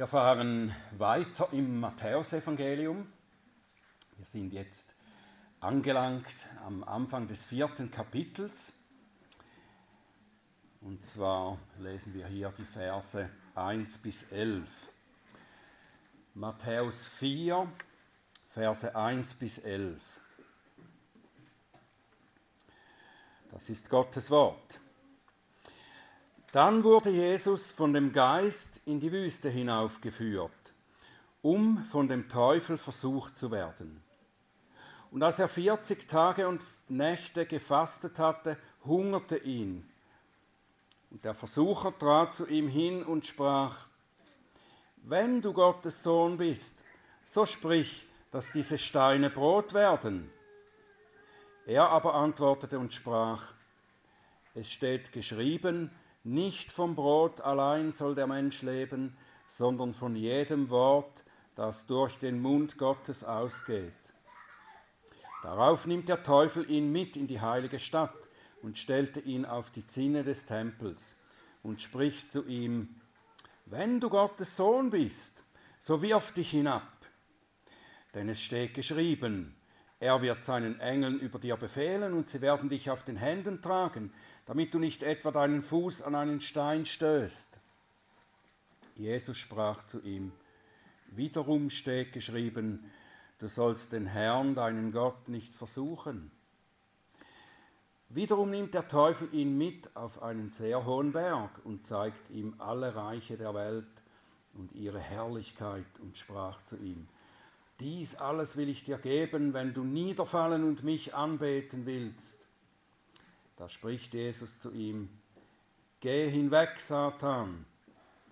Wir fahren weiter im Matthäusevangelium. Wir sind jetzt angelangt am Anfang des vierten Kapitels. Und zwar lesen wir hier die Verse 1 bis 11. Matthäus 4, Verse 1 bis 11. Das ist Gottes Wort. Dann wurde Jesus von dem Geist in die Wüste hinaufgeführt, um von dem Teufel versucht zu werden. Und als er 40 Tage und Nächte gefastet hatte, hungerte ihn. Und der Versucher trat zu ihm hin und sprach, wenn du Gottes Sohn bist, so sprich, dass diese Steine Brot werden. Er aber antwortete und sprach, es steht geschrieben, nicht vom Brot allein soll der Mensch leben, sondern von jedem Wort, das durch den Mund Gottes ausgeht. Darauf nimmt der Teufel ihn mit in die heilige Stadt und stellte ihn auf die Zinne des Tempels und spricht zu ihm, wenn du Gottes Sohn bist, so wirf dich hinab. Denn es steht geschrieben, er wird seinen Engeln über dir befehlen und sie werden dich auf den Händen tragen, damit du nicht etwa deinen Fuß an einen Stein stößt. Jesus sprach zu ihm, wiederum steht geschrieben, du sollst den Herrn, deinen Gott, nicht versuchen. Wiederum nimmt der Teufel ihn mit auf einen sehr hohen Berg und zeigt ihm alle Reiche der Welt und ihre Herrlichkeit und sprach zu ihm, dies alles will ich dir geben, wenn du niederfallen und mich anbeten willst. Da spricht Jesus zu ihm, Geh hinweg, Satan,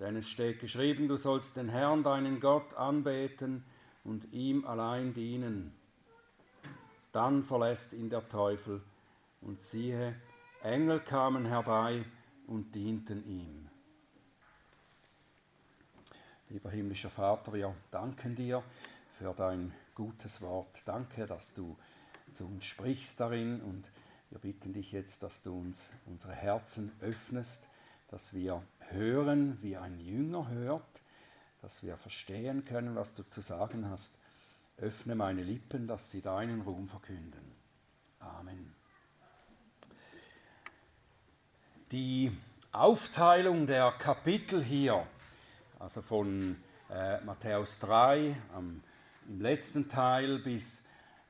denn es steht geschrieben, du sollst den Herrn, deinen Gott, anbeten und ihm allein dienen. Dann verlässt ihn der Teufel und siehe, Engel kamen herbei und dienten ihm. Lieber himmlischer Vater, wir danken dir für dein gutes Wort. Danke, dass du zu uns sprichst darin und wir bitten dich jetzt, dass du uns unsere Herzen öffnest, dass wir hören, wie ein Jünger hört, dass wir verstehen können, was du zu sagen hast. Öffne meine Lippen, dass sie deinen Ruhm verkünden. Amen. Die Aufteilung der Kapitel hier, also von äh, Matthäus 3 am, im letzten Teil bis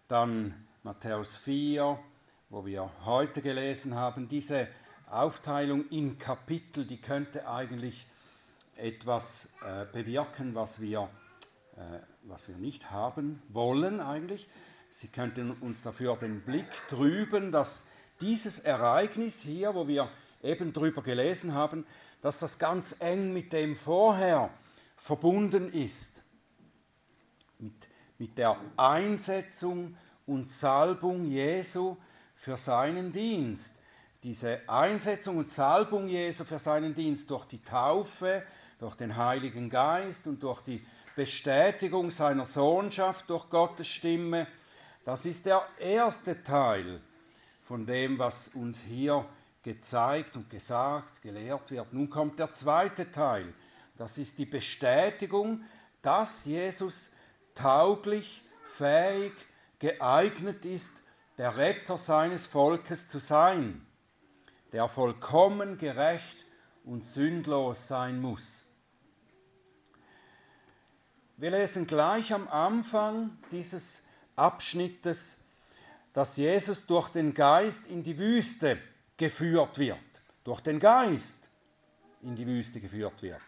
dann Matthäus 4, wo wir heute gelesen haben, diese Aufteilung in Kapitel, die könnte eigentlich etwas äh, bewirken, was wir, äh, was wir nicht haben wollen eigentlich. Sie könnten uns dafür den Blick trüben, dass dieses Ereignis hier, wo wir eben darüber gelesen haben, dass das ganz eng mit dem vorher verbunden ist. Mit, mit der Einsetzung und Salbung Jesu für seinen Dienst. Diese Einsetzung und Salbung Jesu für seinen Dienst durch die Taufe, durch den Heiligen Geist und durch die Bestätigung seiner Sohnschaft durch Gottes Stimme, das ist der erste Teil von dem, was uns hier gezeigt und gesagt, gelehrt wird. Nun kommt der zweite Teil. Das ist die Bestätigung, dass Jesus tauglich, fähig, geeignet ist, der Retter seines Volkes zu sein, der vollkommen gerecht und sündlos sein muss. Wir lesen gleich am Anfang dieses Abschnittes, dass Jesus durch den Geist in die Wüste geführt wird, durch den Geist in die Wüste geführt wird,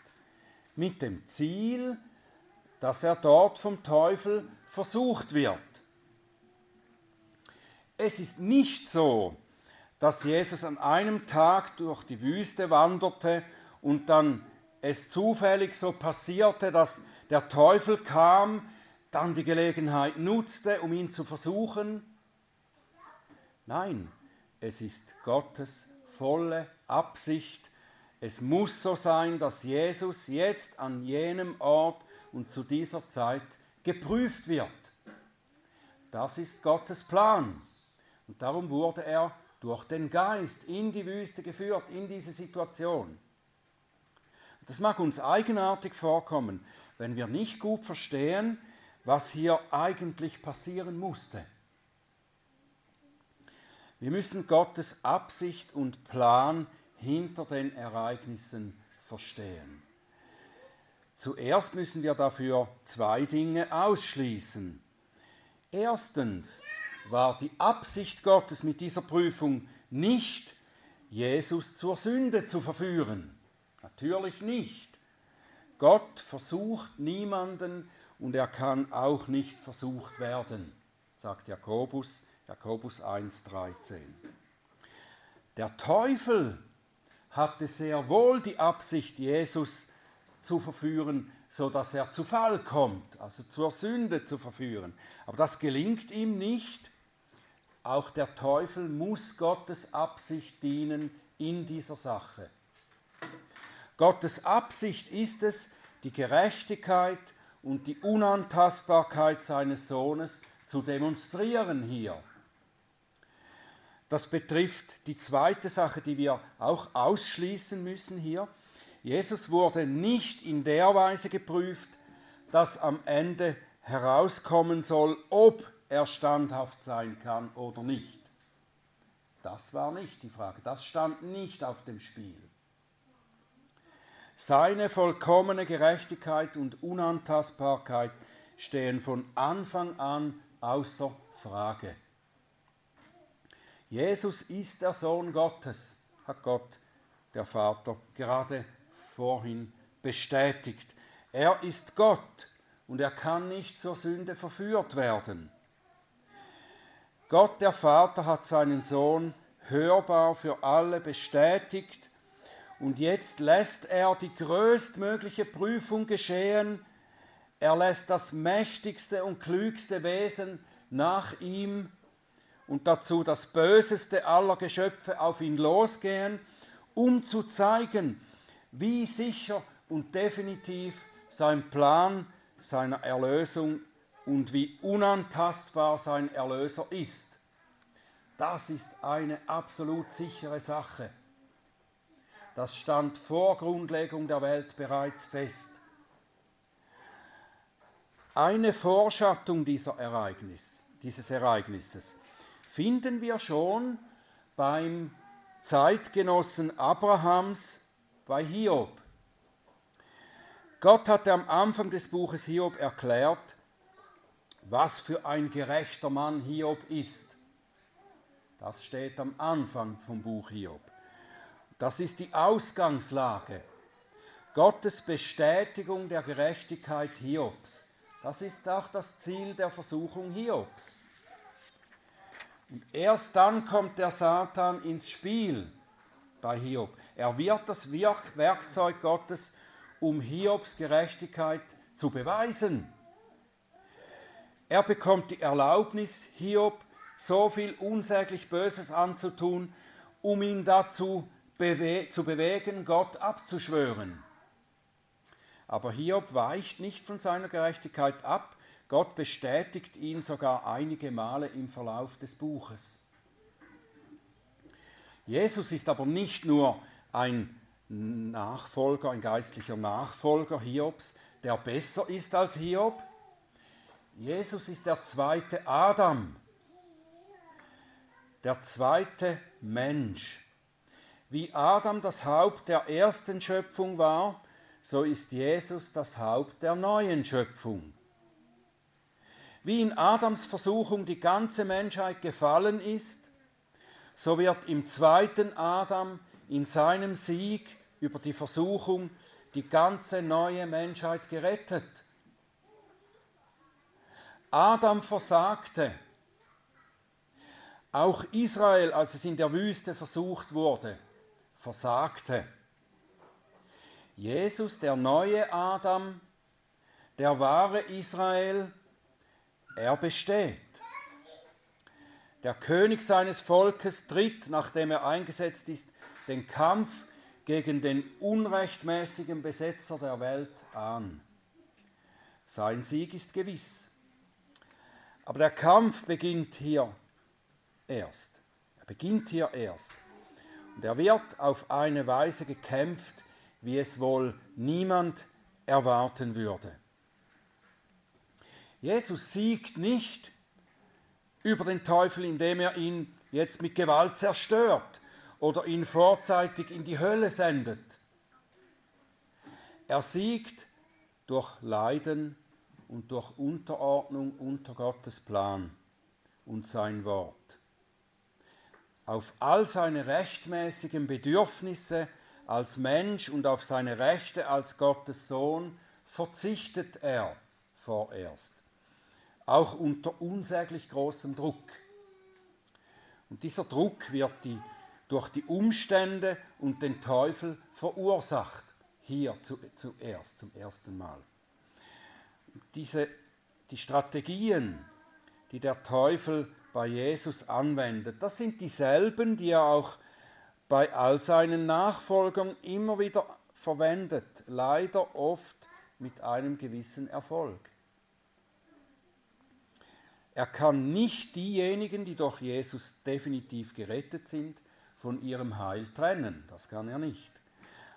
mit dem Ziel, dass er dort vom Teufel versucht wird. Es ist nicht so, dass Jesus an einem Tag durch die Wüste wanderte und dann es zufällig so passierte, dass der Teufel kam, dann die Gelegenheit nutzte, um ihn zu versuchen. Nein, es ist Gottes volle Absicht. Es muss so sein, dass Jesus jetzt an jenem Ort und zu dieser Zeit geprüft wird. Das ist Gottes Plan. Und darum wurde er durch den Geist in die Wüste geführt, in diese Situation. Das mag uns eigenartig vorkommen, wenn wir nicht gut verstehen, was hier eigentlich passieren musste. Wir müssen Gottes Absicht und Plan hinter den Ereignissen verstehen. Zuerst müssen wir dafür zwei Dinge ausschließen. Erstens war die Absicht Gottes mit dieser Prüfung nicht, Jesus zur Sünde zu verführen. Natürlich nicht. Gott versucht niemanden und er kann auch nicht versucht werden, sagt Jakobus, Jakobus 1,13. Der Teufel hatte sehr wohl die Absicht, Jesus zu verführen, so dass er zu Fall kommt, also zur Sünde zu verführen. Aber das gelingt ihm nicht. Auch der Teufel muss Gottes Absicht dienen in dieser Sache. Gottes Absicht ist es, die Gerechtigkeit und die Unantastbarkeit seines Sohnes zu demonstrieren hier. Das betrifft die zweite Sache, die wir auch ausschließen müssen hier. Jesus wurde nicht in der Weise geprüft, dass am Ende herauskommen soll, ob er standhaft sein kann oder nicht. Das war nicht die Frage, das stand nicht auf dem Spiel. Seine vollkommene Gerechtigkeit und Unantastbarkeit stehen von Anfang an außer Frage. Jesus ist der Sohn Gottes, hat Gott, der Vater, gerade vorhin bestätigt. Er ist Gott und er kann nicht zur Sünde verführt werden. Gott der Vater hat seinen Sohn hörbar für alle bestätigt und jetzt lässt er die größtmögliche Prüfung geschehen. Er lässt das mächtigste und klügste Wesen nach ihm und dazu das Böseste aller Geschöpfe auf ihn losgehen, um zu zeigen, wie sicher und definitiv sein Plan seiner Erlösung und wie unantastbar sein Erlöser ist. Das ist eine absolut sichere Sache. Das stand vor Grundlegung der Welt bereits fest. Eine Vorschattung dieser Ereignis, dieses Ereignisses finden wir schon beim Zeitgenossen Abrahams bei Hiob. Gott hatte am Anfang des Buches Hiob erklärt, was für ein gerechter Mann Hiob ist. Das steht am Anfang vom Buch Hiob. Das ist die Ausgangslage. Gottes Bestätigung der Gerechtigkeit Hiobs. Das ist auch das Ziel der Versuchung Hiobs. Und erst dann kommt der Satan ins Spiel bei Hiob. Er wird das Werkzeug Gottes, um Hiobs Gerechtigkeit zu beweisen. Er bekommt die Erlaubnis, Hiob so viel unsäglich Böses anzutun, um ihn dazu bewe zu bewegen, Gott abzuschwören. Aber Hiob weicht nicht von seiner Gerechtigkeit ab. Gott bestätigt ihn sogar einige Male im Verlauf des Buches. Jesus ist aber nicht nur ein Nachfolger, ein geistlicher Nachfolger Hiobs, der besser ist als Hiob, Jesus ist der zweite Adam, der zweite Mensch. Wie Adam das Haupt der ersten Schöpfung war, so ist Jesus das Haupt der neuen Schöpfung. Wie in Adams Versuchung die ganze Menschheit gefallen ist, so wird im zweiten Adam in seinem Sieg über die Versuchung die ganze neue Menschheit gerettet. Adam versagte. Auch Israel, als es in der Wüste versucht wurde, versagte. Jesus, der neue Adam, der wahre Israel, er besteht. Der König seines Volkes tritt, nachdem er eingesetzt ist, den Kampf gegen den unrechtmäßigen Besetzer der Welt an. Sein Sieg ist gewiss. Aber der Kampf beginnt hier erst. Er beginnt hier erst. Und er wird auf eine Weise gekämpft, wie es wohl niemand erwarten würde. Jesus siegt nicht über den Teufel, indem er ihn jetzt mit Gewalt zerstört oder ihn vorzeitig in die Hölle sendet. Er siegt durch Leiden und durch Unterordnung unter Gottes Plan und sein Wort. Auf all seine rechtmäßigen Bedürfnisse als Mensch und auf seine Rechte als Gottes Sohn verzichtet er vorerst, auch unter unsäglich großem Druck. Und dieser Druck wird die, durch die Umstände und den Teufel verursacht, hier zu, zuerst, zum ersten Mal. Diese, die Strategien, die der Teufel bei Jesus anwendet, das sind dieselben, die er auch bei all seinen Nachfolgern immer wieder verwendet, leider oft mit einem gewissen Erfolg. Er kann nicht diejenigen, die durch Jesus definitiv gerettet sind, von ihrem Heil trennen. Das kann er nicht.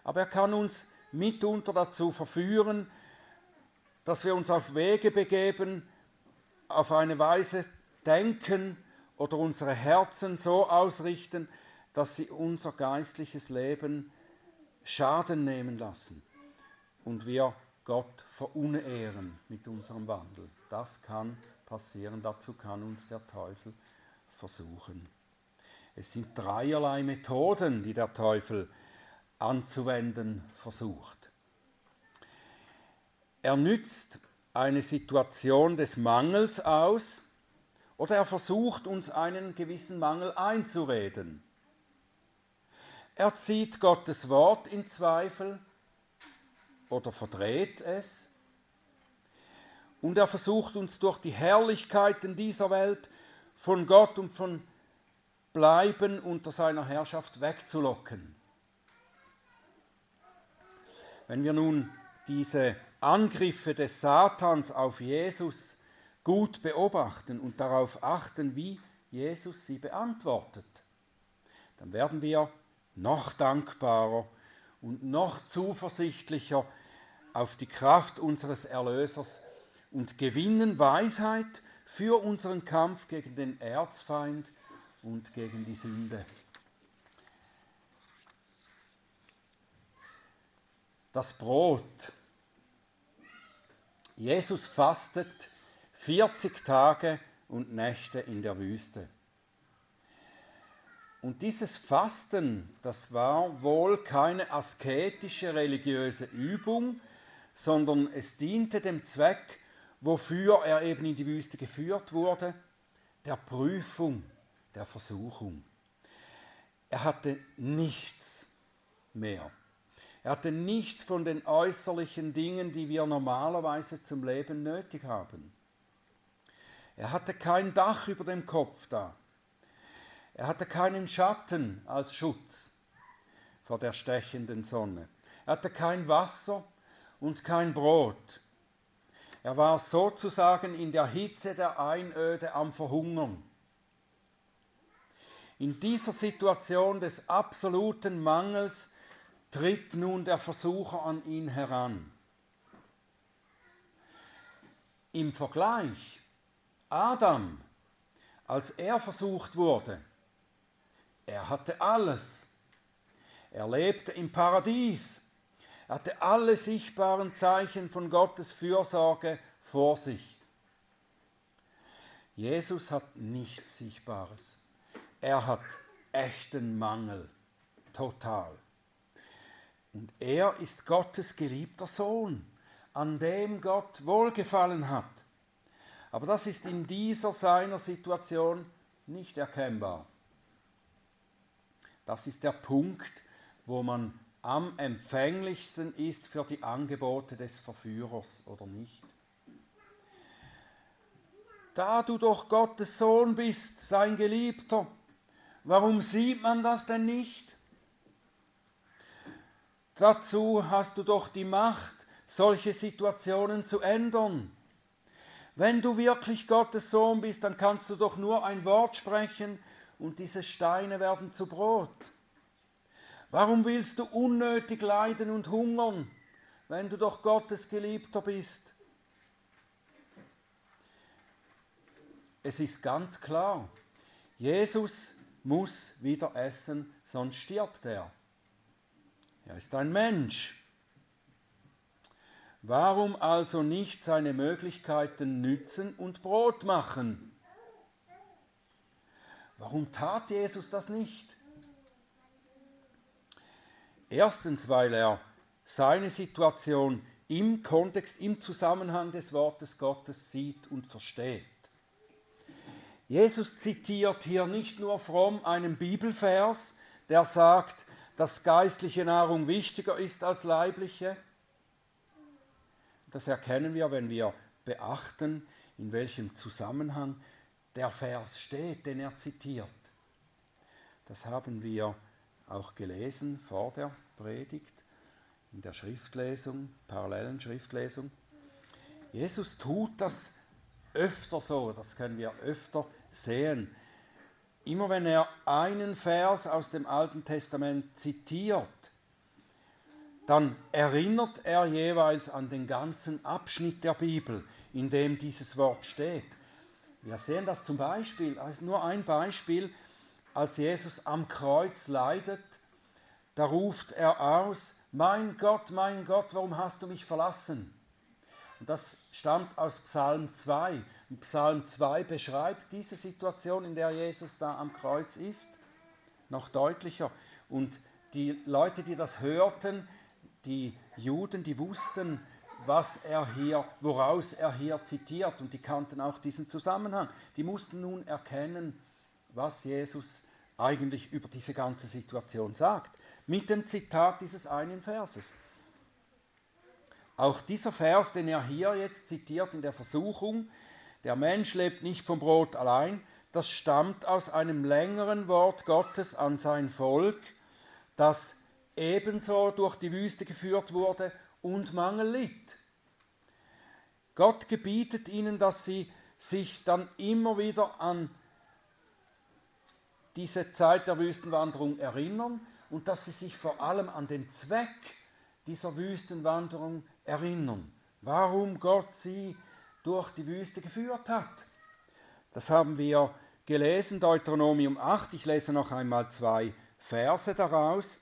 Aber er kann uns mitunter dazu verführen, dass wir uns auf Wege begeben, auf eine Weise denken oder unsere Herzen so ausrichten, dass sie unser geistliches Leben Schaden nehmen lassen und wir Gott verunehren mit unserem Wandel. Das kann passieren, dazu kann uns der Teufel versuchen. Es sind dreierlei Methoden, die der Teufel anzuwenden versucht. Er nützt eine Situation des Mangels aus oder er versucht uns einen gewissen Mangel einzureden. Er zieht Gottes Wort in Zweifel oder verdreht es. Und er versucht uns durch die Herrlichkeiten dieser Welt von Gott und von Bleiben unter seiner Herrschaft wegzulocken. Wenn wir nun diese Angriffe des Satans auf Jesus gut beobachten und darauf achten, wie Jesus sie beantwortet, dann werden wir noch dankbarer und noch zuversichtlicher auf die Kraft unseres Erlösers und gewinnen Weisheit für unseren Kampf gegen den Erzfeind und gegen die Sünde. Das Brot. Jesus fastet 40 Tage und Nächte in der Wüste. Und dieses Fasten, das war wohl keine asketische religiöse Übung, sondern es diente dem Zweck, wofür er eben in die Wüste geführt wurde, der Prüfung, der Versuchung. Er hatte nichts mehr. Er hatte nichts von den äußerlichen Dingen, die wir normalerweise zum Leben nötig haben. Er hatte kein Dach über dem Kopf da. Er hatte keinen Schatten als Schutz vor der stechenden Sonne. Er hatte kein Wasser und kein Brot. Er war sozusagen in der Hitze der Einöde am Verhungern. In dieser Situation des absoluten Mangels tritt nun der Versucher an ihn heran. Im Vergleich, Adam, als er versucht wurde, er hatte alles. Er lebte im Paradies. Er hatte alle sichtbaren Zeichen von Gottes Fürsorge vor sich. Jesus hat nichts Sichtbares. Er hat echten Mangel. Total. Und er ist Gottes geliebter Sohn, an dem Gott wohlgefallen hat. Aber das ist in dieser seiner Situation nicht erkennbar. Das ist der Punkt, wo man am empfänglichsten ist für die Angebote des Verführers oder nicht. Da du doch Gottes Sohn bist, sein Geliebter, warum sieht man das denn nicht? Dazu hast du doch die Macht, solche Situationen zu ändern. Wenn du wirklich Gottes Sohn bist, dann kannst du doch nur ein Wort sprechen und diese Steine werden zu Brot. Warum willst du unnötig leiden und hungern, wenn du doch Gottes Geliebter bist? Es ist ganz klar, Jesus muss wieder essen, sonst stirbt er. Er ist ein Mensch. Warum also nicht seine Möglichkeiten nützen und Brot machen? Warum tat Jesus das nicht? Erstens, weil er seine Situation im Kontext, im Zusammenhang des Wortes Gottes sieht und versteht. Jesus zitiert hier nicht nur fromm einen Bibelvers, der sagt, dass geistliche Nahrung wichtiger ist als leibliche, das erkennen wir, wenn wir beachten, in welchem Zusammenhang der Vers steht, den er zitiert. Das haben wir auch gelesen vor der Predigt, in der Schriftlesung, parallelen Schriftlesung. Jesus tut das öfter so, das können wir öfter sehen. Immer wenn er einen Vers aus dem Alten Testament zitiert, dann erinnert er jeweils an den ganzen Abschnitt der Bibel, in dem dieses Wort steht. Wir sehen das zum Beispiel, nur ein Beispiel, als Jesus am Kreuz leidet, da ruft er aus, mein Gott, mein Gott, warum hast du mich verlassen? Und das stammt aus Psalm 2. Und Psalm 2 beschreibt diese Situation, in der Jesus da am Kreuz ist, noch deutlicher. Und die Leute, die das hörten, die Juden, die wussten, was er hier, woraus er hier zitiert und die kannten auch diesen Zusammenhang. Die mussten nun erkennen, was Jesus eigentlich über diese ganze Situation sagt, mit dem Zitat dieses einen Verses. Auch dieser Vers, den er hier jetzt zitiert in der Versuchung, der Mensch lebt nicht vom Brot allein, das stammt aus einem längeren Wort Gottes an sein Volk, das ebenso durch die Wüste geführt wurde und Mangel litt. Gott gebietet ihnen, dass sie sich dann immer wieder an diese Zeit der Wüstenwanderung erinnern und dass sie sich vor allem an den Zweck dieser Wüstenwanderung erinnern. Warum Gott sie durch die Wüste geführt hat. Das haben wir gelesen, Deuteronomium 8. Ich lese noch einmal zwei Verse daraus.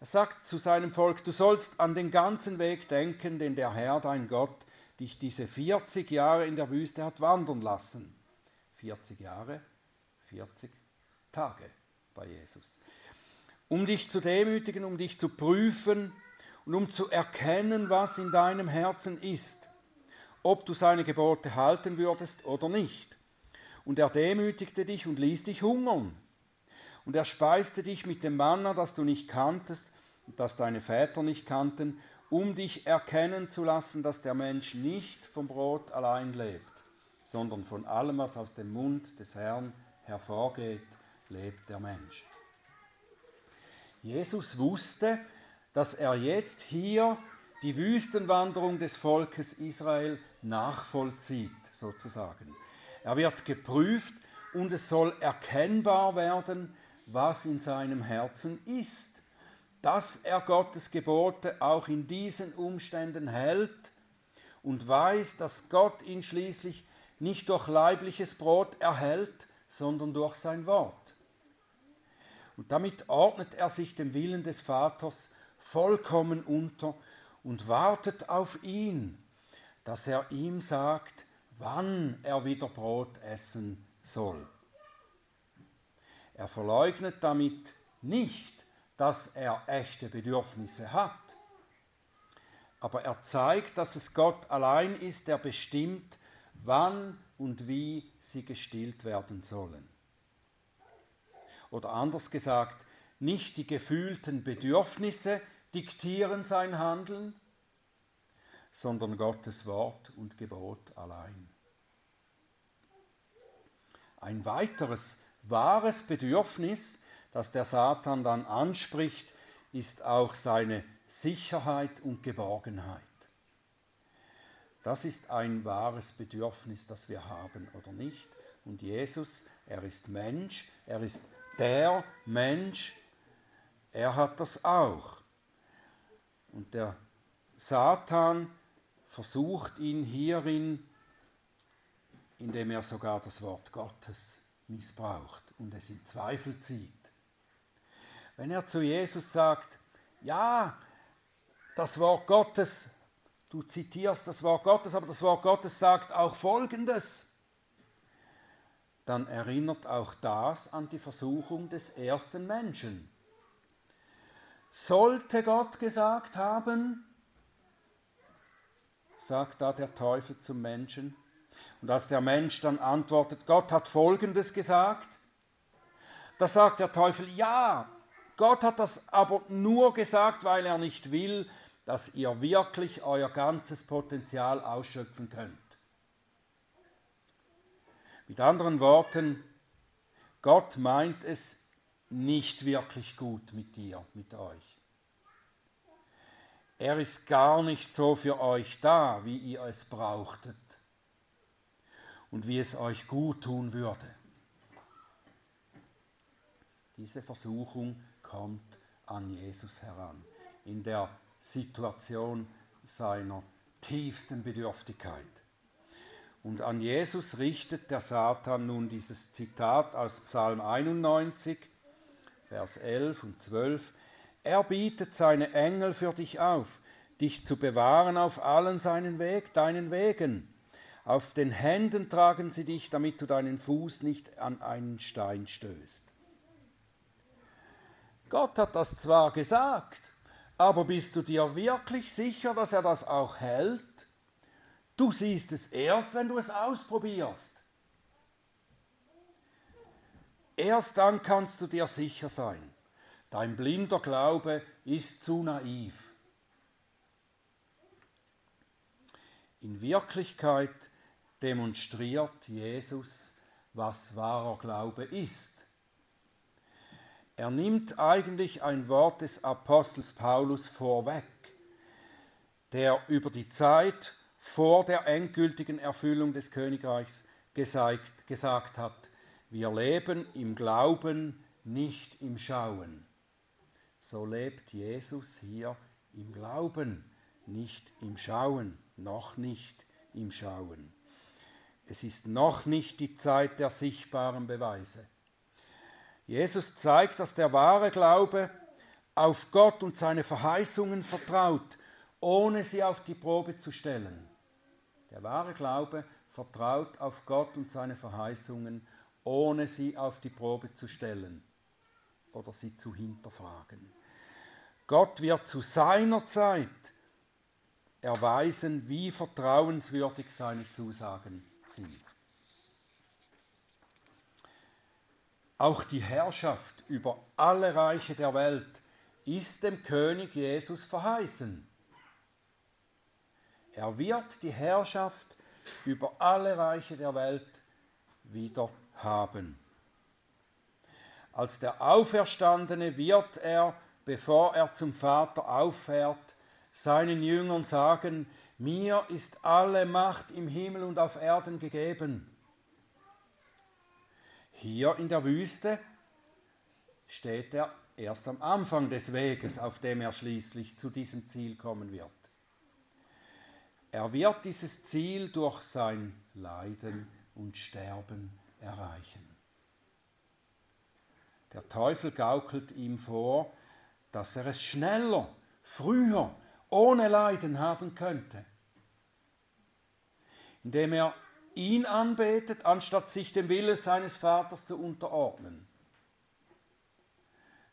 Er sagt zu seinem Volk, du sollst an den ganzen Weg denken, den der Herr, dein Gott, dich diese 40 Jahre in der Wüste hat wandern lassen. 40 Jahre, 40 Tage bei Jesus. Um dich zu demütigen, um dich zu prüfen und um zu erkennen, was in deinem Herzen ist, ob du seine Gebote halten würdest oder nicht. Und er demütigte dich und ließ dich hungern und er speiste dich mit dem Manna, das du nicht kanntest und das deine Väter nicht kannten, um dich erkennen zu lassen, dass der Mensch nicht vom Brot allein lebt, sondern von allem, was aus dem Mund des Herrn hervorgeht, lebt der Mensch. Jesus wusste, dass er jetzt hier die Wüstenwanderung des Volkes Israel nachvollzieht, sozusagen. Er wird geprüft und es soll erkennbar werden, was in seinem Herzen ist, dass er Gottes Gebote auch in diesen Umständen hält und weiß, dass Gott ihn schließlich nicht durch leibliches Brot erhält, sondern durch sein Wort. Und damit ordnet er sich dem Willen des Vaters vollkommen unter und wartet auf ihn, dass er ihm sagt, wann er wieder Brot essen soll. Er verleugnet damit nicht, dass er echte Bedürfnisse hat. Aber er zeigt, dass es Gott allein ist, der bestimmt, wann und wie sie gestillt werden sollen. Oder anders gesagt, nicht die gefühlten Bedürfnisse diktieren sein Handeln, sondern Gottes Wort und Gebot allein. Ein weiteres wahres Bedürfnis, das der Satan dann anspricht, ist auch seine Sicherheit und Geborgenheit. Das ist ein wahres Bedürfnis, das wir haben, oder nicht? Und Jesus, er ist Mensch, er ist der Mensch, er hat das auch. Und der Satan versucht ihn hierin, indem er sogar das Wort Gottes missbraucht und es in Zweifel zieht. Wenn er zu Jesus sagt, ja, das Wort Gottes, du zitierst das Wort Gottes, aber das Wort Gottes sagt auch Folgendes, dann erinnert auch das an die Versuchung des ersten Menschen. Sollte Gott gesagt haben, sagt da der Teufel zum Menschen, und als der Mensch dann antwortet, Gott hat Folgendes gesagt, da sagt der Teufel, ja, Gott hat das aber nur gesagt, weil er nicht will, dass ihr wirklich euer ganzes Potenzial ausschöpfen könnt. Mit anderen Worten, Gott meint es nicht wirklich gut mit dir, mit euch. Er ist gar nicht so für euch da, wie ihr es brauchtet und wie es euch gut tun würde. Diese Versuchung kommt an Jesus heran, in der Situation seiner tiefsten Bedürftigkeit. Und an Jesus richtet der Satan nun dieses Zitat aus Psalm 91, Vers 11 und 12. Er bietet seine Engel für dich auf, dich zu bewahren auf allen seinen Weg, deinen Wegen. Auf den Händen tragen sie dich, damit du deinen Fuß nicht an einen Stein stößt. Gott hat das zwar gesagt, aber bist du dir wirklich sicher, dass er das auch hält? Du siehst es erst, wenn du es ausprobierst. Erst dann kannst du dir sicher sein. Dein blinder Glaube ist zu naiv. In Wirklichkeit demonstriert Jesus, was wahrer Glaube ist. Er nimmt eigentlich ein Wort des Apostels Paulus vorweg, der über die Zeit vor der endgültigen Erfüllung des Königreichs gesagt, gesagt hat, wir leben im Glauben, nicht im Schauen. So lebt Jesus hier im Glauben, nicht im Schauen, noch nicht im Schauen. Es ist noch nicht die Zeit der sichtbaren Beweise. Jesus zeigt, dass der wahre Glaube auf Gott und seine Verheißungen vertraut, ohne sie auf die Probe zu stellen. Der wahre Glaube vertraut auf Gott und seine Verheißungen, ohne sie auf die Probe zu stellen oder sie zu hinterfragen. Gott wird zu seiner Zeit erweisen, wie vertrauenswürdig seine Zusagen sind. Auch die Herrschaft über alle Reiche der Welt ist dem König Jesus verheißen. Er wird die Herrschaft über alle Reiche der Welt wieder haben. Als der Auferstandene wird er, bevor er zum Vater auffährt, seinen Jüngern sagen, mir ist alle Macht im Himmel und auf Erden gegeben. Hier in der Wüste steht er erst am Anfang des Weges, auf dem er schließlich zu diesem Ziel kommen wird. Er wird dieses Ziel durch sein Leiden und Sterben erreichen. Der Teufel gaukelt ihm vor, dass er es schneller, früher, ohne Leiden haben könnte. Indem er ihn anbetet, anstatt sich dem Wille seines Vaters zu unterordnen.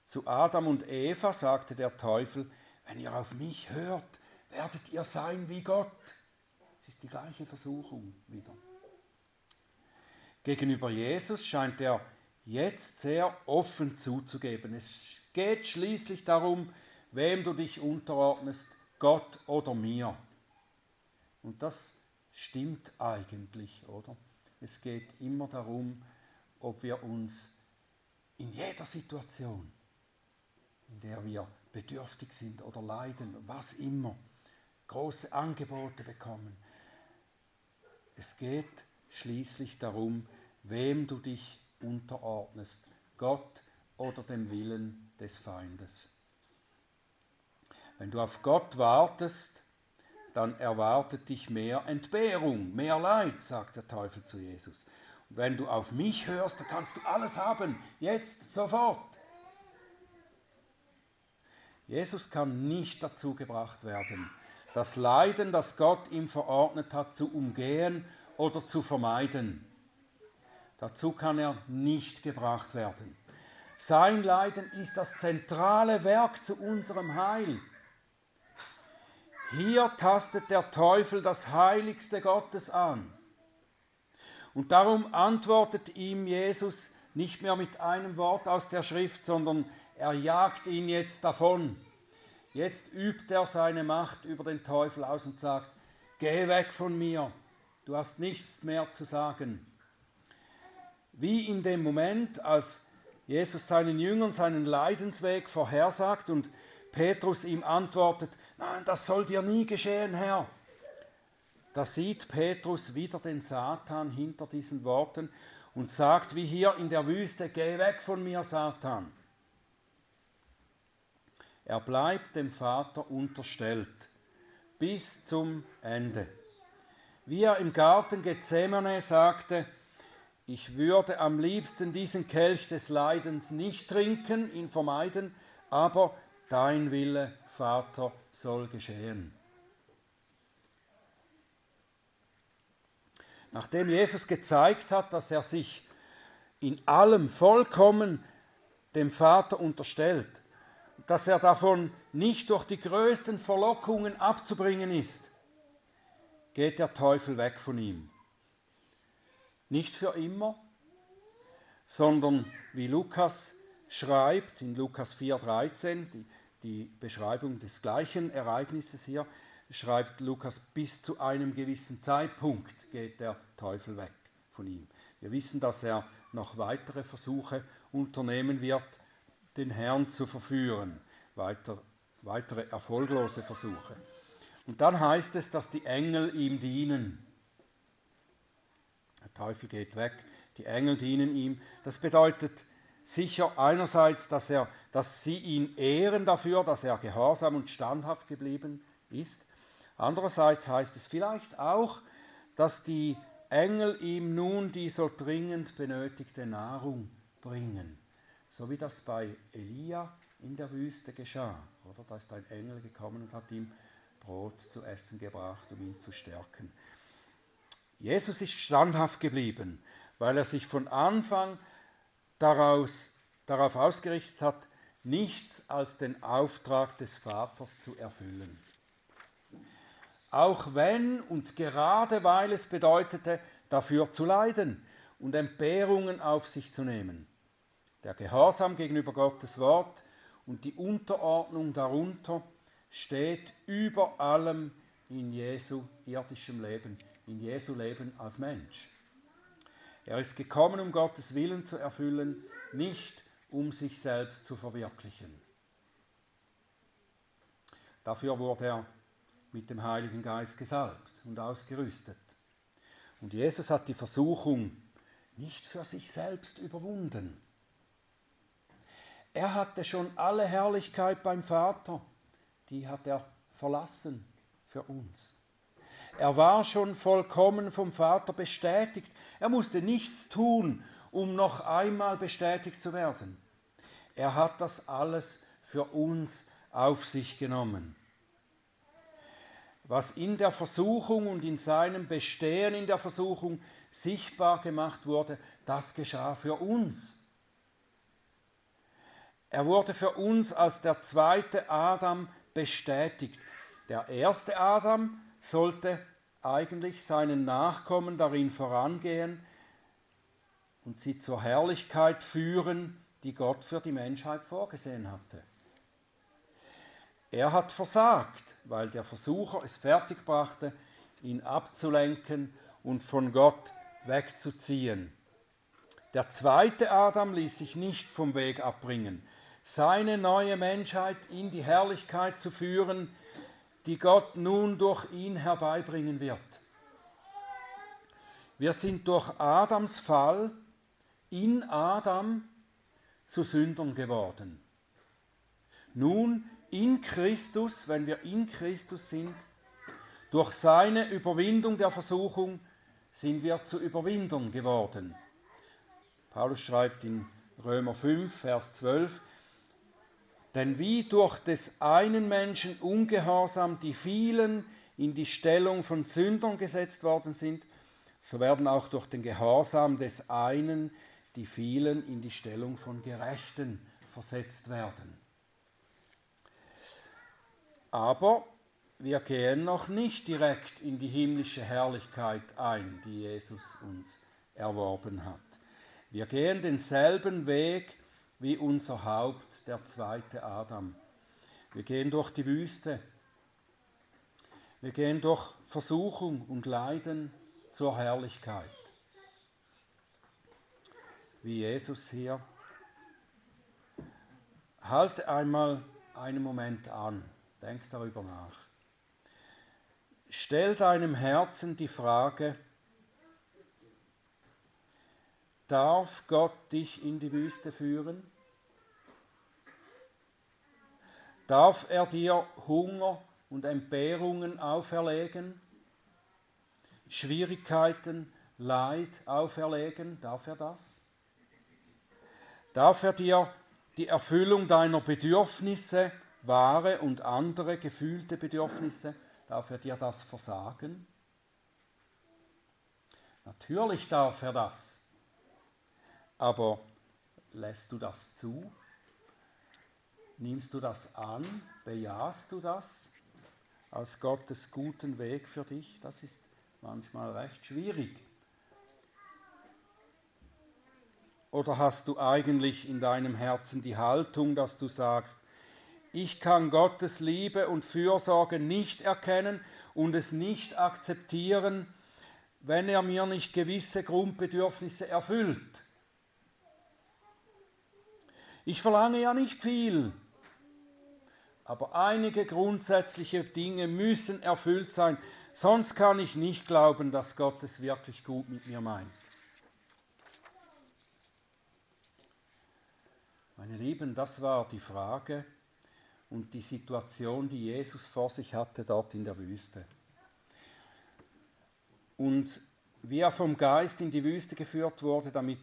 Zu Adam und Eva sagte der Teufel, wenn ihr auf mich hört, werdet ihr sein wie Gott. Es ist die gleiche Versuchung wieder. Gegenüber Jesus scheint er jetzt sehr offen zuzugeben. Es geht schließlich darum, wem du dich unterordnest, Gott oder mir. Und das stimmt eigentlich, oder? Es geht immer darum, ob wir uns in jeder Situation, in der wir bedürftig sind oder leiden, was immer, große Angebote bekommen. Es geht schließlich darum, wem du dich unterordnest, Gott oder dem Willen des Feindes. Wenn du auf Gott wartest, dann erwartet dich mehr Entbehrung, mehr Leid, sagt der Teufel zu Jesus. Und wenn du auf mich hörst, dann kannst du alles haben, jetzt, sofort. Jesus kann nicht dazu gebracht werden, das Leiden, das Gott ihm verordnet hat, zu umgehen oder zu vermeiden. Dazu kann er nicht gebracht werden. Sein Leiden ist das zentrale Werk zu unserem Heil. Hier tastet der Teufel das Heiligste Gottes an. Und darum antwortet ihm Jesus nicht mehr mit einem Wort aus der Schrift, sondern er jagt ihn jetzt davon. Jetzt übt er seine Macht über den Teufel aus und sagt, geh weg von mir, du hast nichts mehr zu sagen. Wie in dem Moment, als Jesus seinen Jüngern seinen Leidensweg vorhersagt und Petrus ihm antwortet, nein, das soll dir nie geschehen, Herr. Da sieht Petrus wieder den Satan hinter diesen Worten und sagt wie hier in der Wüste, geh weg von mir, Satan. Er bleibt dem Vater unterstellt bis zum Ende. Wie er im Garten Gethsemane sagte, ich würde am liebsten diesen Kelch des Leidens nicht trinken, ihn vermeiden, aber dein Wille, Vater, soll geschehen. Nachdem Jesus gezeigt hat, dass er sich in allem vollkommen dem Vater unterstellt, dass er davon nicht durch die größten Verlockungen abzubringen ist, geht der Teufel weg von ihm. Nicht für immer, sondern wie Lukas schreibt in Lukas 4,13, die, die Beschreibung des gleichen Ereignisses hier, schreibt Lukas, bis zu einem gewissen Zeitpunkt geht der Teufel weg von ihm. Wir wissen, dass er noch weitere Versuche unternehmen wird, den Herrn zu verführen. Weiter, weitere erfolglose Versuche. Und dann heißt es, dass die Engel ihm dienen. Der Teufel geht weg, die Engel dienen ihm. Das bedeutet sicher einerseits, dass, er, dass sie ihn ehren dafür, dass er gehorsam und standhaft geblieben ist. Andererseits heißt es vielleicht auch, dass die Engel ihm nun die so dringend benötigte Nahrung bringen. So wie das bei Elia in der Wüste geschah. Oder? Da ist ein Engel gekommen und hat ihm Brot zu essen gebracht, um ihn zu stärken. Jesus ist standhaft geblieben, weil er sich von Anfang daraus, darauf ausgerichtet hat, nichts als den Auftrag des Vaters zu erfüllen. Auch wenn und gerade weil es bedeutete, dafür zu leiden und Entbehrungen auf sich zu nehmen. Der Gehorsam gegenüber Gottes Wort und die Unterordnung darunter steht über allem in Jesu irdischem Leben, in Jesu Leben als Mensch. Er ist gekommen, um Gottes Willen zu erfüllen, nicht um sich selbst zu verwirklichen. Dafür wurde er mit dem Heiligen Geist gesalbt und ausgerüstet. Und Jesus hat die Versuchung nicht für sich selbst überwunden. Er hatte schon alle Herrlichkeit beim Vater, die hat er verlassen für uns. Er war schon vollkommen vom Vater bestätigt. Er musste nichts tun, um noch einmal bestätigt zu werden. Er hat das alles für uns auf sich genommen. Was in der Versuchung und in seinem Bestehen in der Versuchung sichtbar gemacht wurde, das geschah für uns. Er wurde für uns als der zweite Adam bestätigt. Der erste Adam sollte eigentlich seinen Nachkommen darin vorangehen und sie zur Herrlichkeit führen, die Gott für die Menschheit vorgesehen hatte. Er hat versagt, weil der Versucher es fertigbrachte, ihn abzulenken und von Gott wegzuziehen. Der zweite Adam ließ sich nicht vom Weg abbringen seine neue Menschheit in die Herrlichkeit zu führen, die Gott nun durch ihn herbeibringen wird. Wir sind durch Adams Fall in Adam zu Sündern geworden. Nun in Christus, wenn wir in Christus sind, durch seine Überwindung der Versuchung sind wir zu Überwindern geworden. Paulus schreibt in Römer 5, Vers 12, denn wie durch des einen Menschen Ungehorsam die vielen in die Stellung von Sündern gesetzt worden sind, so werden auch durch den Gehorsam des einen die vielen in die Stellung von Gerechten versetzt werden. Aber wir gehen noch nicht direkt in die himmlische Herrlichkeit ein, die Jesus uns erworben hat. Wir gehen denselben Weg wie unser Haupt, der zweite Adam. Wir gehen durch die Wüste. Wir gehen durch Versuchung und Leiden zur Herrlichkeit. Wie Jesus hier. Halte einmal einen Moment an, denk darüber nach. Stell deinem Herzen die Frage, darf Gott dich in die Wüste führen? Darf er dir Hunger und Entbehrungen auferlegen? Schwierigkeiten, Leid auferlegen? Darf er das? Darf er dir die Erfüllung deiner Bedürfnisse, wahre und andere gefühlte Bedürfnisse, darf er dir das versagen? Natürlich darf er das. Aber lässt du das zu? Nimmst du das an? Bejahst du das als Gottes guten Weg für dich? Das ist manchmal recht schwierig. Oder hast du eigentlich in deinem Herzen die Haltung, dass du sagst, ich kann Gottes Liebe und Fürsorge nicht erkennen und es nicht akzeptieren, wenn er mir nicht gewisse Grundbedürfnisse erfüllt. Ich verlange ja nicht viel, aber einige grundsätzliche Dinge müssen erfüllt sein, sonst kann ich nicht glauben, dass Gott es wirklich gut mit mir meint. Meine Lieben, das war die Frage und die Situation, die Jesus vor sich hatte dort in der Wüste. Und wie er vom Geist in die Wüste geführt wurde, damit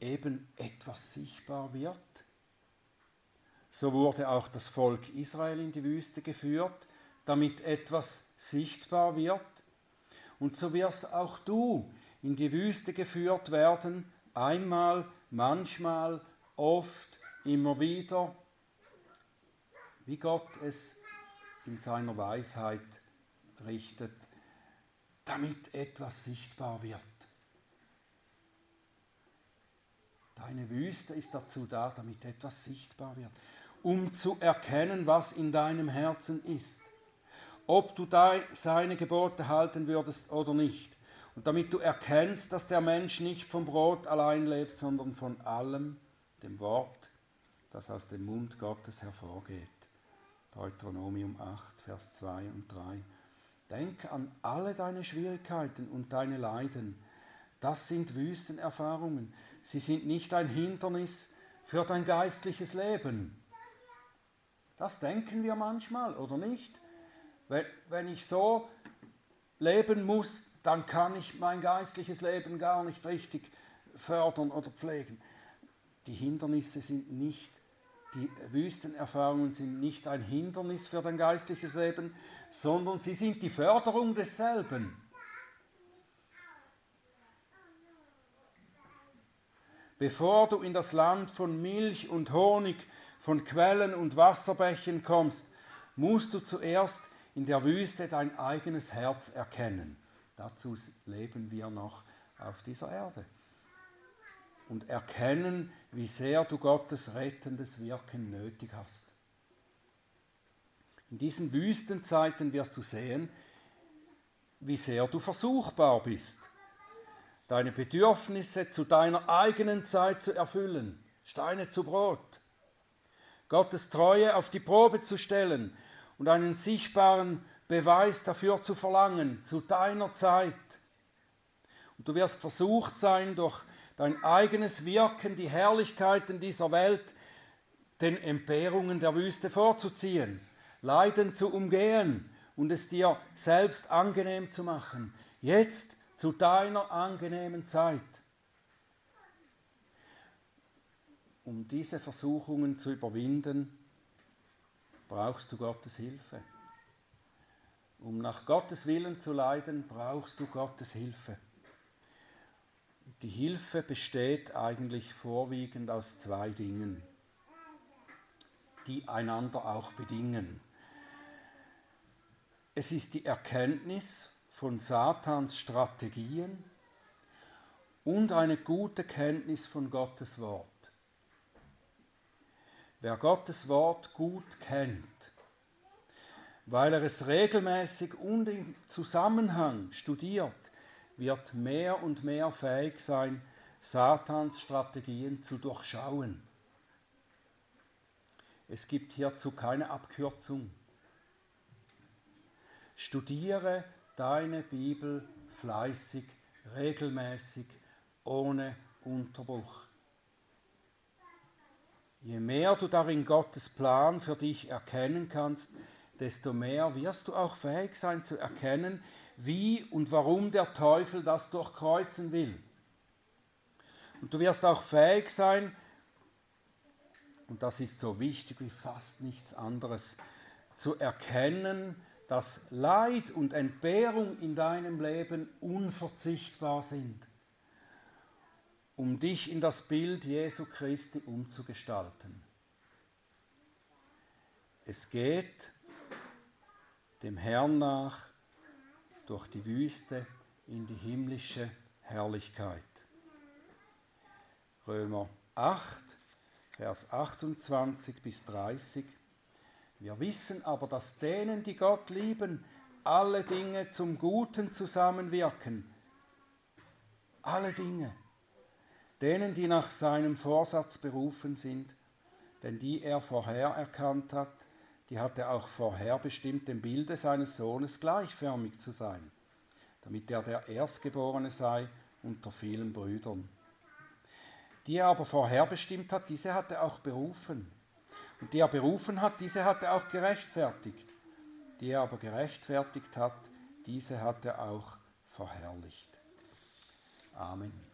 eben etwas sichtbar wird, so wurde auch das Volk Israel in die Wüste geführt, damit etwas sichtbar wird. Und so wirst auch du in die Wüste geführt werden, einmal, manchmal, oft, immer wieder, wie Gott es in seiner Weisheit richtet, damit etwas sichtbar wird. Deine Wüste ist dazu da, damit etwas sichtbar wird um zu erkennen, was in deinem Herzen ist. Ob du seine Gebote halten würdest oder nicht. Und damit du erkennst, dass der Mensch nicht vom Brot allein lebt, sondern von allem, dem Wort, das aus dem Mund Gottes hervorgeht. Deuteronomium 8, Vers 2 und 3. Denk an alle deine Schwierigkeiten und deine Leiden. Das sind Wüstenerfahrungen. Sie sind nicht ein Hindernis für dein geistliches Leben. Das denken wir manchmal, oder nicht? Wenn ich so leben muss, dann kann ich mein geistliches Leben gar nicht richtig fördern oder pflegen. Die Hindernisse sind nicht, die Wüstenerfahrungen sind nicht ein Hindernis für dein geistliches Leben, sondern sie sind die Förderung desselben. Bevor du in das Land von Milch und Honig von Quellen und Wasserbächen kommst, musst du zuerst in der Wüste dein eigenes Herz erkennen. Dazu leben wir noch auf dieser Erde. Und erkennen, wie sehr du Gottes rettendes Wirken nötig hast. In diesen Wüstenzeiten wirst du sehen, wie sehr du versuchbar bist, deine Bedürfnisse zu deiner eigenen Zeit zu erfüllen. Steine zu Brot. Gottes Treue auf die Probe zu stellen und einen sichtbaren Beweis dafür zu verlangen, zu deiner Zeit. Und du wirst versucht sein, durch dein eigenes Wirken, die Herrlichkeiten dieser Welt den Entbehrungen der Wüste vorzuziehen, Leiden zu umgehen und es dir selbst angenehm zu machen. Jetzt zu deiner angenehmen Zeit. Um diese Versuchungen zu überwinden, brauchst du Gottes Hilfe. Um nach Gottes Willen zu leiden, brauchst du Gottes Hilfe. Die Hilfe besteht eigentlich vorwiegend aus zwei Dingen, die einander auch bedingen. Es ist die Erkenntnis von Satans Strategien und eine gute Kenntnis von Gottes Wort. Wer Gottes Wort gut kennt, weil er es regelmäßig und im Zusammenhang studiert, wird mehr und mehr fähig sein, Satans Strategien zu durchschauen. Es gibt hierzu keine Abkürzung. Studiere deine Bibel fleißig, regelmäßig, ohne Unterbruch. Je mehr du darin Gottes Plan für dich erkennen kannst, desto mehr wirst du auch fähig sein zu erkennen, wie und warum der Teufel das durchkreuzen will. Und du wirst auch fähig sein, und das ist so wichtig wie fast nichts anderes, zu erkennen, dass Leid und Entbehrung in deinem Leben unverzichtbar sind, um dich in das Bild Jesu Christi umzugestalten. Es geht dem Herrn nach durch die Wüste in die himmlische Herrlichkeit. Römer 8, Vers 28 bis 30. Wir wissen aber, dass denen, die Gott lieben, alle Dinge zum Guten zusammenwirken. Alle Dinge. Denen, die nach seinem Vorsatz berufen sind, denn die er vorher erkannt hat, die hat er auch vorherbestimmt, dem Bilde seines Sohnes gleichförmig zu sein, damit er der Erstgeborene sei unter vielen Brüdern. Die er aber vorherbestimmt hat, diese hat er auch berufen. Und die er berufen hat, diese hat er auch gerechtfertigt. Die er aber gerechtfertigt hat, diese hat er auch verherrlicht. Amen.